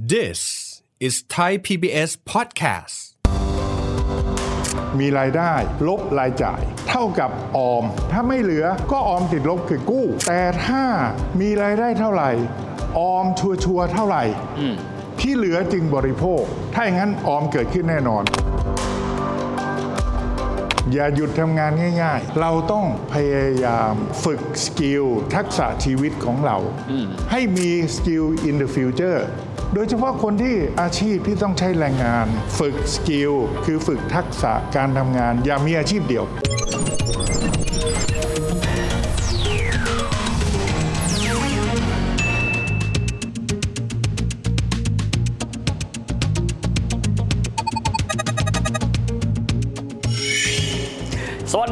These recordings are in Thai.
This is Thai PBS podcast. มีรายได้ ลบรายจ่าย เท่ากับออม ถ้าไม่เหลือก็ออมติดลบคือกู้ แต่ถ้ามีรายได้เท่าไหร่ ออมชัวชัวร์ๆเท่าไหร่ที่เหลือจึงบริโภค ถ้าอย่างนั้นออมเกิดขึ้นแน่นอน อย่าหยุดทำงานง่าย ๆ เราต้องพยายามฝึกสกิลทักษะชีวิตของเรา ให้มี skill in the future โดยเฉพาะคนที่อาชีพที่ต้องใช้แรงงาน ฝึก skill คือฝึกทักษะการทำงาน อย่ามีอาชีพเดียว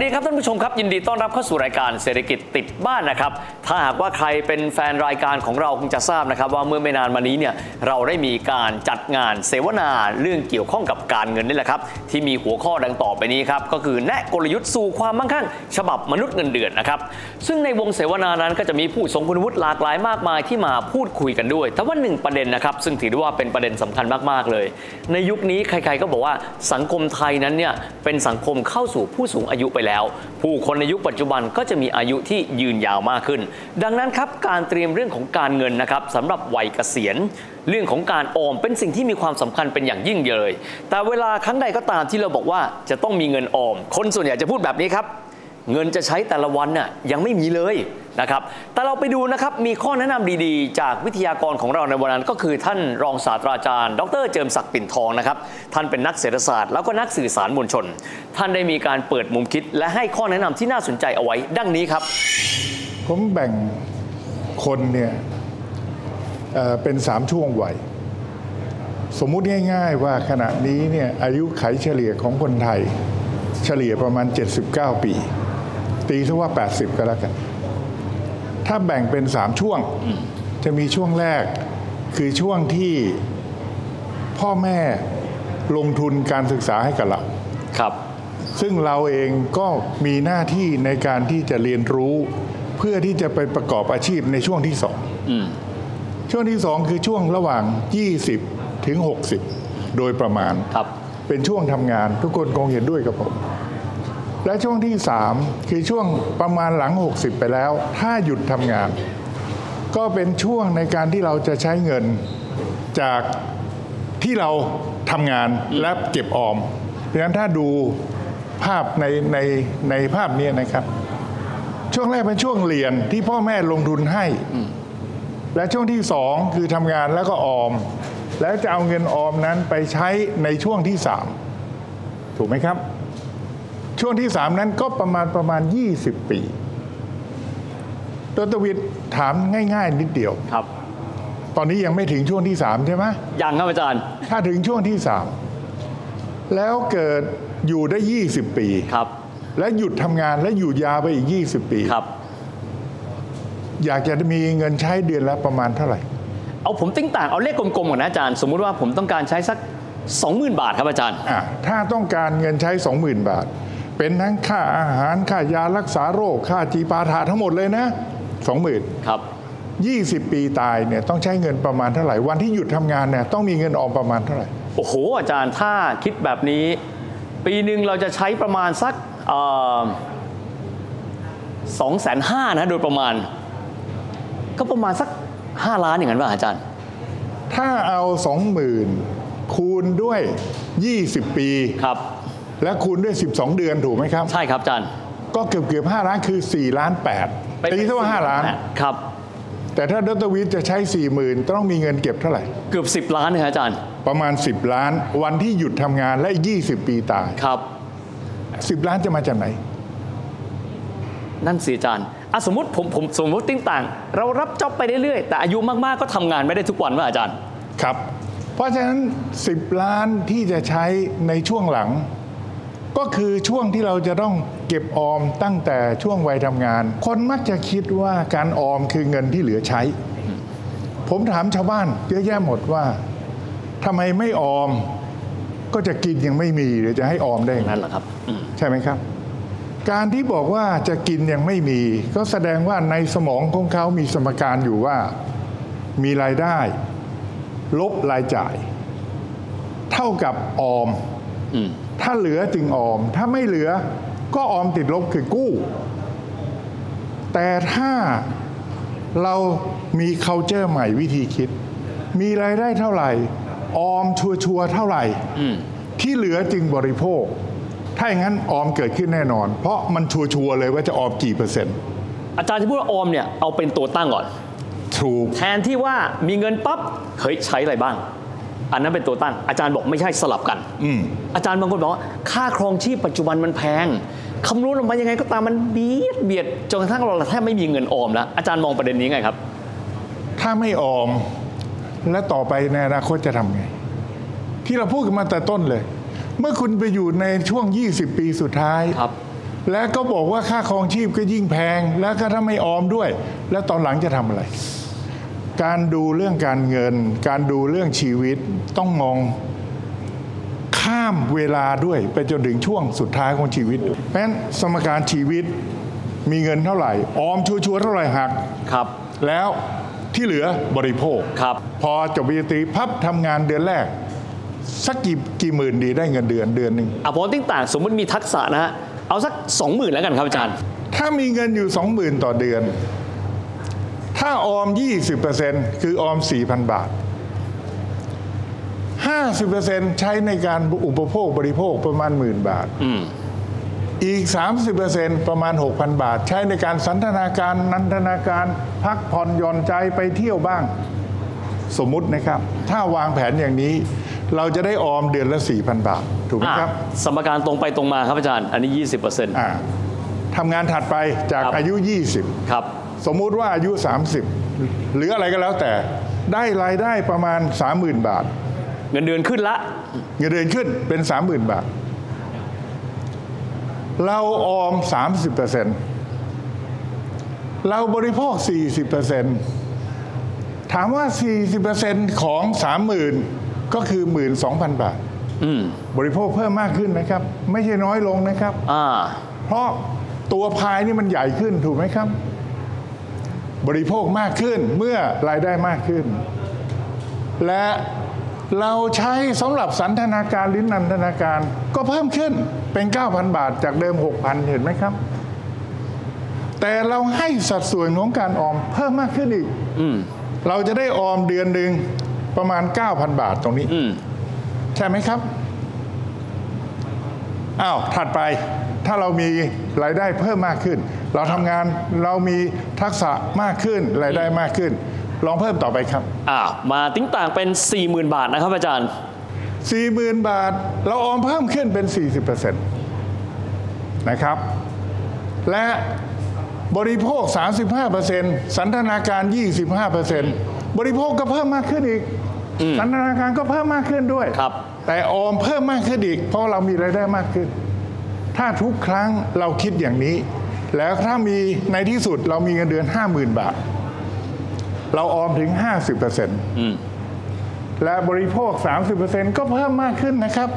ดีครับท่านผู้ชมครับ ยินดีต้อนรับเข้าสู่รายการเศรษฐกิจติดบ้านนะครับ ถ้าหากว่าใครเป็นแฟนรายการของเราคงจะทราบนะครับ ว่าเมื่อไม่นานมานี้เนี่ยเราได้มีการจัดงานเสวนาเรื่องเกี่ยวข้องกับการเงินนี่แหละครับ ที่มีหัวข้อดังต่อไปนี้ครับก็คือแนะกลยุทธ์สู่ความมั่งคั่ง ฉบับมนุษย์เงินเดือนนะครับซึ่งในวงเสวนานั้นก็จะมีผู้ทรงคุณวุฒิหลากหลายมากมายที่มาพูดคุยกันด้วย แต่ว่าหนึ่งประเด็นนะครับซึ่งถือว่าเป็นประเด็นสำคัญมากๆเลย ในยุคนี้ใครๆก็บอกว่าสังคมไทยนั้นเนี่ยเป็นสังคมเข้าสู่ผู้สูงอายุไปแล้วผู้คนในยุคปัจจุบันก็จะมีอายุที่ยืนยาวมากขึ้น ดังนั้นครับการเตรียมเรื่องของการเงินนะครับสำหรับวัยเกษียณเรื่องของการออมเป็นสิ่งที่มีความสำคัญเป็นอย่างยิ่งเลย แต่เวลาครั้งใดก็ตามที่เราบอกว่าจะต้องมีเงินออม คนส่วนใหญ่จะพูดแบบนี้ครับ เงินจะใช้แต่ละวันน่ะยังไม่มีเลย นะครับ แต่เราไปดูนะครับ มีข้อแนะนำดีๆ จากวิทยากรของเราในวันนั้น ก็คือท่านรองศาสตราจารย์ ดรเจิมศักดิ์ปิ่นทองนะครับ ท่านเป็นนักเศรษฐศาสตร์แล้วก็นักสื่อสารมวลชน ท่านได้มีการเปิดมุมคิด และให้ข้อแนะนำที่น่าสนใจเอาไว้ ดังนี้ครับ ผมแบ่งคนเนี่ยเเป็นสามช่วงวัยสมมุติง่าย ๆ ว่าขณะนี้เนี่ยอายุไขเฉลี่ยของคนไทย เฉลี่ยประมาณ 79 ปี ตีซะว่า 80 ก็แล้วกัน ถ้าแบ่งเป็นสามช่วง จะมีช่วงแรกคือช่วงที่พ่อแม่ลงทุนการศึกษาให้กับเรา ครับ ซึ่งเราเองก็มีหน้าที่ในการที่จะเรียนรู้ เพื่อที่จะไปประกอบอาชีพในช่วงที่สองอืมช่วงที่สองคือช่วงระหว่าง 20 ถึง 60 โดยประมาณ ครับ เป็นช่วงทำงานทุกคนคงเห็นด้วยกับผม และช่วงที่ 3 คือช่วงประมาณหลัง 60 ไปแล้ว ถ้าหยุดทำงาน ก็เป็นช่วงในการที่เราจะใช้เงินจากที่เราทำงานและเก็บออม เพราะฉะนั้นถ้าดูภาพในในในภาพนี้นะครับ ช่วงแรกเป็นช่วงเรียนที่พ่อแม่ลงทุนให้ และช่วงที่สองคือทำงานแล้วก็ออม แล้วจะเอาเงินออมนั้นไปใช้ในช่วงที่สามถูกไหมครับ ช่วงที่สามนั้นก็ประมาณประมาณ 20 ปีดรวิทย์ถามง่าย ๆ นิดเดียวครับ ตอนนี้ยังไม่ถึงช่วงที่สามใช่ไหมยังครับอาจารย์ ถ้าถึงช่วงที่สามแล้วเกิดอยู่ได้ 20 ปีครับ และหยุดทำงานและอยู่ยาวไปอีก 20 ปีครับ อยากจะมีเงินใช้เดือนละประมาณเท่าไหร่ เอาผมติ้งต่างเอาเลขกลมๆก่อนนะอาจารย์ สมมุติว่าผมต้องการใช้สัก 20,000 บาทครับอาจารย์ อะถ้าต้องการเงินใช้ 20,000 บาท เป็นทั้งค่าอาหารค่ายารักษาโรค ค่าจีปาถะทั้งหมดเลยนะ20,000ครับ20ปีตายเนี่ยต้องใช้เงินประมาณเท่าไหร่ วันที่หยุดทำงานเนี่ยต้องมีเงินออมประมาณเท่าไหร่ โอ้โห อาจารย์ถ้าคิดแบบนี้ ปีหนึ่งเราจะใช้ประมาณสักสองแสนห้านะโดยประมาณ ก็ประมาณสัก5ล้านอย่างนั้นป่ะอาจารย์ ถ้าเอา20,000คูณด้วย20ปีครับ และคูณด้วย 12 เดือนถูกไหมครับ ใช่ครับอาจารย์ ก็เกือบเกือบ5ล้านคือ4ล้าน8ตีซะว่า5ล้านครับ แต่ถ้าดรวิทย์จะใช้ 40,000ต้องมีเงินเก็บเท่าไหร่ เกือบ 10 ล้านนะครับอาจารย์ ประมาณ 10 ล้าน วันที่หยุดทำงานและอีก20 ปีตายครับ10 ล้านจะมาจากไหน นั่นสิอาจารย์อะสมมติผมผมสมมติติ้งต่าง เรารับจ็อบไปเรื่อยๆ แต่อายุมาก ๆ ก็ทำงานไม่ได้ทุกวันว่าอาจารย์ ครับ เพราะฉะนั้น 10 ล้านที่จะใช้ในช่วงหลัง ก็คือช่วงที่เราจะต้องเก็บออมตั้งแต่ช่วงวัยทำงาน คนมักจะคิดว่าการออมคือเงินที่เหลือใช้ ผมถามชาวบ้านเยอะแยะหมดว่าทำไมไม่ออม ก็จะกินยังไม่มีหรือจะให้ออมได้ยังไงนั่นแหละครับอืมใช่ไหมครับ การที่บอกว่าจะกินยังไม่มี ก็แสดงว่าในสมองของเขามีสมการอยู่ว่า มีรายได้ ลบรายจ่าย เท่ากับออมอืม ถ้าเหลือจึงออม ถ้าไม่เหลือก็ออมติดลบคือกู้ แต่ถ้าเรามี culture ใหม่วิธีคิด มีรายได้เท่าไหร่ ออมชัวร์ๆเท่าไหร่อืมที่เหลือจึงบริโภค ถ้าอย่างนั้นออมเกิดขึ้นแน่นอน เพราะมันชัวร์ๆเลยว่าจะออมกี่เปอร์เซ็นต์ อาจารย์ที่พูดว่าออมเนี่ยเอาเป็นตัวตั้งก่อน ถูก แทนที่ว่ามีเงินปั๊บเฮ้ยใช้อะไรบ้าง อันนั้นเป็นตัวตั้ง อาจารย์บอกไม่ใช่สลับกันอืมอาจารย์บางคนบอกว่าค่าครองชีพปัจจุบันมันแพงคำนวณออกมายังไงก็ตามมันเบียดเบียดจนกระทั่งเราแทบไม่มีเงินออมแล้วอาจารย์มองประเด็นนี้ไงครับ ถ้าไม่ออมและต่อไปในอนาคตจะทำไง ที่เราพูดกันมาแต่ต้นเลย เมื่อคุณไปอยู่ในช่วง 20 ปีสุดท้ายครับ และก็บอกว่าค่าครองชีพก็ยิ่งแพง แล้วก็ถ้าไม่ออมด้วย แล้วตอนหลังจะทำอะไร การดูเรื่องการเงิน การดูเรื่องชีวิตต้องมองข้ามเวลาด้วยไปจนถึงช่วงสุดท้ายของชีวิตเพราะฉะนั้นสมการชีวิตมีเงินเท่าไหร่ ออมชัวร์ๆเท่าไหร่หักครับ แล้วที่เหลือบริโภคครับ พอจบปริญญาตรีพับทำงานเดือนแรก สักกี่กี่หมื่นดีได้เงินเดือนเดือนหนึ่งอะผมติ้งต่างสมมติมีทักษะนะฮะเอาสักสองหมื่นแล้วกันครับอาจารย์ ถ้ามีเงินอยู่สองหมื่นต่อเดือน ถ้าออม 20%คือออม 4,000 บาท 50%ใช้ในการอุปโภคบริโภคประมาณหมื่นบาทอืมอีก 30%ประมาณ 6,000 บาท ใช้ในการสันทนาการนันทนาการพักผ่อนหย่อนใจไปเที่ยวบ้าง สมมุตินะครับ ถ้าวางแผนอย่างนี้ เราจะได้ออมเดือนละ 4,000 บาท ถูกไหมครับอะสมการตรงไปตรงมาครับอาจารย์ อันนี้ 20%อ่าทำงานถัดไปจากครับอายุครับ20 สมมุติว่าอายุ 30 หรืออะไรก็แล้วแต่ได้รายได้ประมาณ 30,000 บาท เงินเดือนขึ้นละ เงินเดือนขึ้นเป็น 30,000 บาท เราออม 30%เราบริโภค 40%ถามว่า 40%ของ 30,000 ก็คือ 12,000 บาทอืมบริโภคเพิ่มมากขึ้นนะครับ ไม่ใช่น้อยลงนะครับอ่าเพราะตัวพายนี่มันใหญ่ขึ้นถูกไหมครับ บริโภคมากขึ้นเมื่อรายได้มากขึ้น และเราใช้สำหรับสันทนาการลิ้นนันทนาการก็เพิ่มขึ้นเป็น 9,000 บาทจากเดิม 6,000 เห็นไหมครับ แต่เราให้สัดส่วนของการออมเพิ่มมากขึ้นอีกอืมเราจะได้ออมเดือนหนึ่งประมาณ 9,000 บาทตรงนี้อืมใช่ไหมครับอ้าวถัดไปถ้าเรามีรายได้เพิ่มมากขึ้น เราทำงานเรามีทักษะมากขึ้นรายได้มากขึ้น ลองเพิ่มต่อไปครับ อ่ามาติ้งต่างเป็น 40,000 บาทนะครับอาจารย์ 40,000 บาท เราออมเพิ่มขึ้นเป็น 40%นะครับ และบริโภค 35%สันทนาการ 25%บริโภคก็เพิ่มมากขึ้นอีก สันทนาการก็เพิ่มมากขึ้นด้วยครับ แต่ออมเพิ่มมากขึ้นอีก เพราะเรามีรายได้มากขึ้น ถ้าทุกครั้งเราคิดอย่างนี้ แล้วถ้ามีในที่สุดเรามีเงินเดือน 50,000 บาท เราออมถึง 50%อืมและบริโภค 30%ก็เพิ่มมากขึ้นนะครับ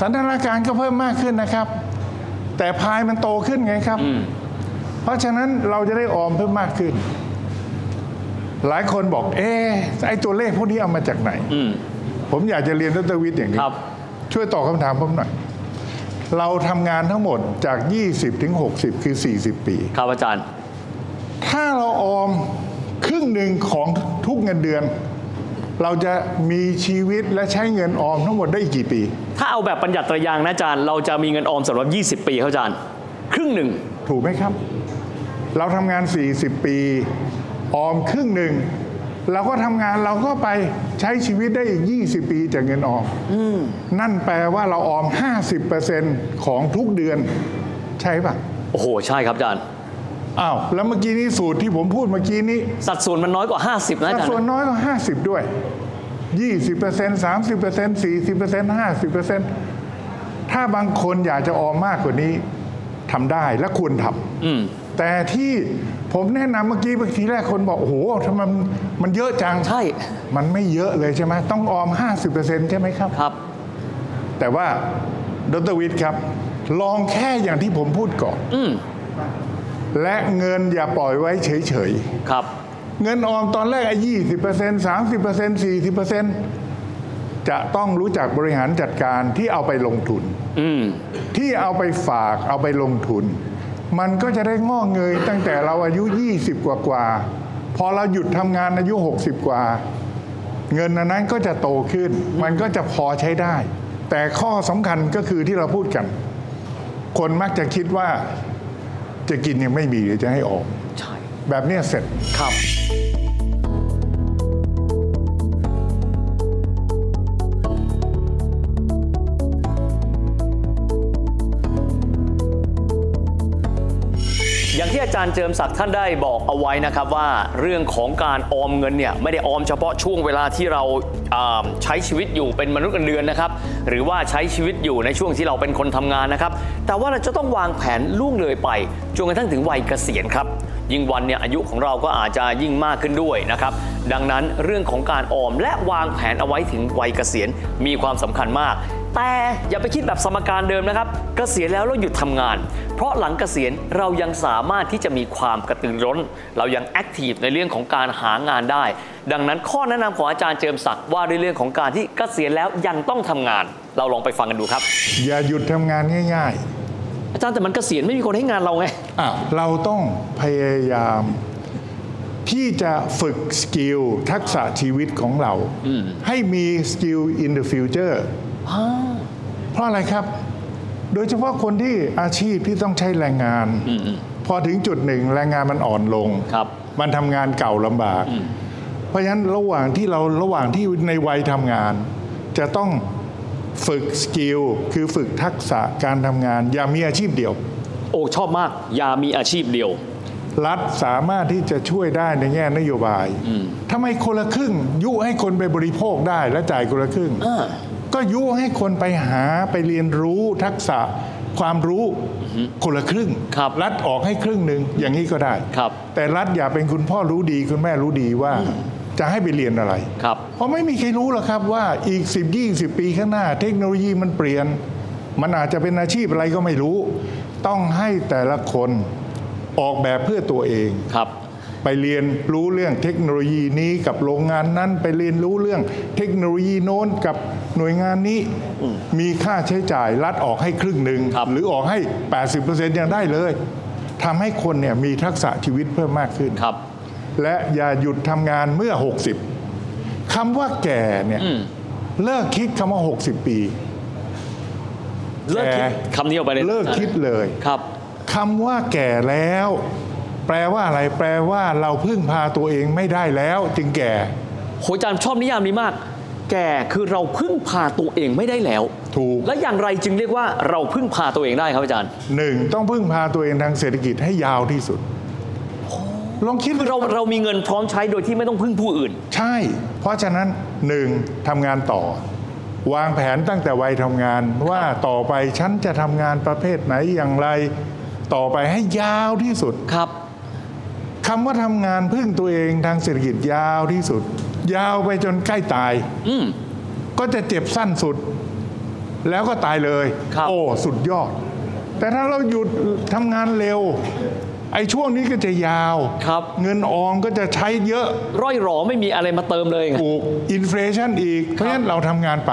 สันทนาการก็เพิ่มมากขึ้นนะครับ แต่พายมันโตขึ้นไงครับ เพราะฉะนั้นเราจะได้ออมเพิ่มมากขึ้น หลายคนบอก เอ๊ะไอ้ตัวเลขพวกนี้เอามาจากไหนอืมผมอยากจะเรียนดรวิทย์อย่างนี้ครับช่วยตอบคำถามผมหน่อย เราทำงานทั้งหมดจาก 20 ถึง 60 คือ 40 ปี ครับอาจารย์ ถ้าเราออมครึ่งหนึ่งของทุกเงินเดือน เราจะมีชีวิตและใช้เงินออมทั้งหมดได้อีกกี่ปี ถ้าเอาแบบปัญญัติตรยางนะอาจารย์ เราจะมีเงินออมสำหรับ 20 ปีครับอาจารย์ ครึ่งหนึ่ง ถูกไหมครับ เราทำงาน 40 ปี ออมครึ่งหนึ่ง เราก็ทำงานเราก็ไปใช้ชีวิตได้อีก 20 ปีจากเงินออมนั่นแปลว่าเราออม 50%ของทุกเดือน ใช่ปะโอ้โห ใช่ครับอาจารย์อ้าวแล้วเมื่อกี้นี้สูตรที่ผมพูดเมื่อกี้นี้ สัดส่วนมันน้อยกว่า 50 นะอาสัดจารย์ส่วนน้อยกว่า 50 ด้วย 20% 30% 40% 50%ถ้าบางคนอยากจะออมมากกว่านี้ทำได้และควรทอืมำ แต่ที่ผมแนะนำเมื่อกี้เมื่อทีแรกคนบอก โอ้โหทำไมมันมันเยอะจัง ใช่ มันไม่เยอะเลยใช่ไหมต้องออม 50%ใช่ไหมครับ ครับ แต่ว่าดรวิทย์ครับ ลองแค่อย่างที่ผมพูดก่อน อืมและเงินอย่าปล่อยไว้เฉย ครับ ๆ เงินออมตอนแรกไอ้ยี่สิบเปอร์เซ็นต์สามสิบเปอร์เซ็นต์สี่สิบเปอร์เซ็นต์จะต้องรู้จักบริหารจัดการที่เอาไปลงทุน อืม ที่เอาไปฝากเอาไปลงทุน มันก็จะได้งอกเงยตั้งแต่เราอายุ 20 กว่ากว่าๆพอเราหยุดทำงานอายุ 60 กว่า เงินอันนั้นก็จะโตขึ้น มันก็จะพอใช้ได้ แต่ข้อสำคัญก็คือที่เราพูดกัน คนมักจะคิดว่าจะกินยังไม่มีหรือจะให้ออกใช่แบบเนี้ยเสร็จครับางที่อารย์เจิมศักดิ์ท่านได้บอกเอาไว้นะครับว่าเรื่องของการออมเงินเนี่ยไม่ได้ออมเฉพาะช่วงเวลาที่เราใช้ชีวิตอยู่เป็นมนุษย์เงินเดือนนะครับหรือว่าใช้ชีวิตอยู่ในช่วงที่เราเป็นคนทำงานนะครับแต่ว่าเราจะต้องวางแผนล่วงเลยไปจนกระทั่งถึงวัยเกษียณครับยิ่งวันเนี่ยอายุของเราก็อาจจะยิ่งมากขึ้นด้วยนะครับดังนั้นเรื่องของการออมและวางแผนเอาไว้ถึงวัยเกษียณมีความสำคัญมาก แต่อย่าไปคิดแบบสมการเดิมนะครับเกษียณแล้วเราหยุดทำงาน เพราะหลังเกษียณเรายังสามารถที่จะมีความกระตือร้น เรายังแอคทีฟในเรื่องของการหางานได้ ดังนั้นข้อแนะนำของอาจารย์เจิมศักดิ์ว่าด้วยเรื่องของการที่เกษียณแล้วยังต้องทำงาน เราลองไปฟังกันดูครับ อย่าหยุดทำงานง่ายอาจารย์แต่มันเกษียณไม่มีคนให้งานเราไงๆอ้าวเราต้องพยายามที่จะฝึกสกิลทักษะชีวิตของเรา ให้มีskill in the future เพราะอะไรครับ โดยเฉพาะคนที่อาชีพที่ต้องใช้แรงงาน พอถึงจุดหนึ่งแรงงานมันอ่อนลงครับมันทำงานเก่าลำบาก เพราะฉะนั้นระหว่างที่เราระหว่างที่ในวัยทำงาน จะต้องฝึก skill คือฝึกทักษะการทำงาน อย่ามีอาชีพเดียว โอ้ชอบมาก อย่ามีอาชีพเดียว รัฐสามารถที่จะช่วยได้ในแง่นโยบายทำไมคนละครึ่ง ยุให้คนไปบริโภคได้และจ่ายคนละครึ่งอ่า ก็ยุให้คนไปหาไปเรียนรู้ทักษะความรู้คนละครึ่งครับรัฐออกให้ครึ่งหนึ่งอย่างนี้ก็ได้ครับ แต่รัฐอย่าเป็นคุณพ่อรู้ดีคุณแม่รู้ดีว่าจะให้ไปเรียนอะไรครับเพราะไม่มีใครรู้หรอกครับว่าอีก 10 20 ปีข้างหน้า เทคโนโลยีมันเปลี่ยน มันอาจจะเป็นอาชีพอะไรก็ไม่รู้ ต้องให้แต่ละคนออกแบบเพื่อตัวเองครับ ไปเรียนรู้เรื่องเทคโนโลยีนี้กับโรงงานนั้นไปเรียนรู้เรื่องเทคโนโลยีโน้นกับ หน่วยงานนี้มีค่าใช้จ่ายรัฐออกให้ครึ่งหนึ่งครับหรือออกให้ 80%ยังได้เลยทำให้คนเนี่ยมีทักษะชีวิตเพิ่มมากขึ้นครับและอย่าหยุดทำงานเมื่อ 60คำว่าแก่เนี่ยอืมเลิกคิดคำว่า 60 ปี เลิกคิดแกคำนี้ออกไปเลยเลิกคิดเลยครับคำว่าแก่แล้ว แปลว่าอะไร แปลว่าเราพึ่งพาตัวเองไม่ได้แล้ว จึงแก่โหอาจารย์ชอบนิยามนี้มาก แก่คือเราพึ่งพาตัวเองไม่ได้แล้ว ถูก และอย่างไรจึงเรียกว่าเราพึ่งพาตัวเองได้ครับอาจารย์หนึ่งต้องพึ่งพาตัวเองทางเศรษฐกิจให้ยาวที่สุดลองคิดคือเราเรามีเงินพร้อมใช้โดยที่ไม่ต้องพึ่งผู้อื่น ใช่ เพราะฉะนั้นหนึ่งทำงานต่อ วางแผนตั้งแต่วัยทำงานว่าต่อไปฉันจะทำงานประเภทไหนอย่างไร ต่อไปให้ยาวที่สุดครับคำว่าทำงานพึ่งตัวเองทางเศรษฐกิจยาวที่สุด ยาวไปจนใกล้ตาย อืมก็จะเจ็บสั้นสุด แล้วก็ตายเลยครับโอ้ สุดยอด แต่ถ้าเราหยุดทำงานเร็ว ไอ้ช่วงนี้ก็จะยาวครับเงินออมก็จะใช้เยอะ ร่อยหรอไม่มีอะไรมาเติมเลยไงถูก inflation อีก เพราะฉะนั้นเราทำงานไป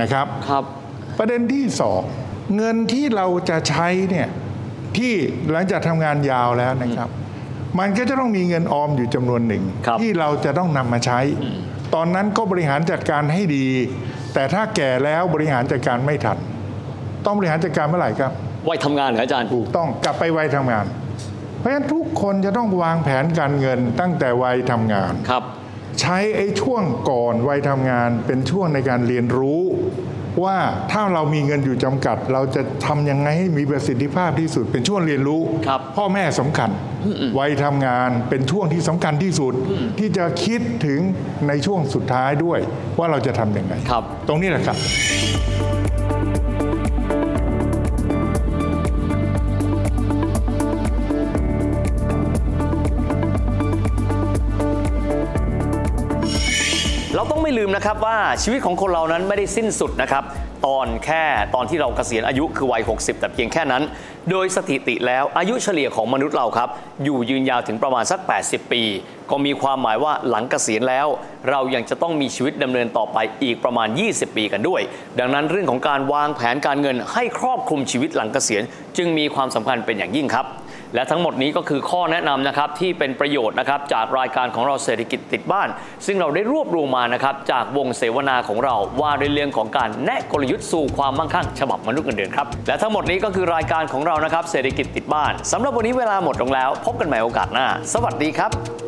นะครับครับ ประเด็นที่สองเงินที่เราจะใช้เนี่ยที่หลังจากทำงานยาวแล้วนะครับ มันก็จะต้องมีเงินออมอยู่จำนวนหนึ่งครับที่เราจะต้องนำมาใช้ ตอนนั้นก็บริหารจัดการให้ดี แต่ถ้าแก่แล้วบริหารจัดการไม่ทัน ต้องบริหารจัดการเมื่อไหร่ครับวัยทำงานเหรออาจารย์ถูกต้องกลับไปวัยทำงาน เพราะฉะนั้นทุกคนจะต้องวางแผนการเงินตั้งแต่วัยทำงานครับ ใช้ไอ้ช่วงก่อนวัยทำงานเป็นช่วงในการเรียนรู้ ว่าถ้าเรามีเงินอยู่จำกัด เราจะทำยังไงให้มีประสิทธิภาพที่สุด เป็นช่วงเรียนรู้ครับพ่อแม่สำคัญวัยทำงานเป็นช่วงที่สำคัญที่สุด ที่จะคิดถึงในช่วงสุดท้ายด้วย ว่าเราจะทำยังไงครับตรงนี้แหละครับ เราต้องไม่ลืมนะครับว่าชีวิตของคนเรานั้นไม่ได้สิ้นสุดนะครับ ตอนแค่ตอนที่เราเกษียณอายุคือวัย 60 แต่เพียงแค่นั้น โดยสถิติแล้วอายุเฉลี่ยของมนุษย์เราครับ อยู่ยืนยาวถึงประมาณสัก 80 ปี ก็มีความหมายว่าหลังเกษียณแล้ว เรายังจะต้องมีชีวิตดำเนินต่อไปอีกประมาณ 20 ปีกันด้วย ดังนั้นเรื่องของการวางแผนการเงินให้ครอบคลุมชีวิตหลังเกษียณ จึงมีความสำคัญเป็นอย่างยิ่งครับ และทั้งหมดนี้ก็คือข้อแนะนำนะครับที่เป็นประโยชน์นะครับจากรายการของเราเศรษฐกิจติดบ้าน ซึ่งเราได้รวบรวมมานะครับจากวงเสวนาของเราว่าในเรื่องของการแนะกลยุทธ์สู่ความมั่งคั่ง ฉบับมนุษย์เงินเดือนครับ และทั้งหมดนี้ก็คือรายการของเรานะครับเศรษฐกิจติดบ้านสำหรับวันนี้เวลาหมดลงแล้ว พบกันใหม่โอกาสหน้า สวัสดีครับ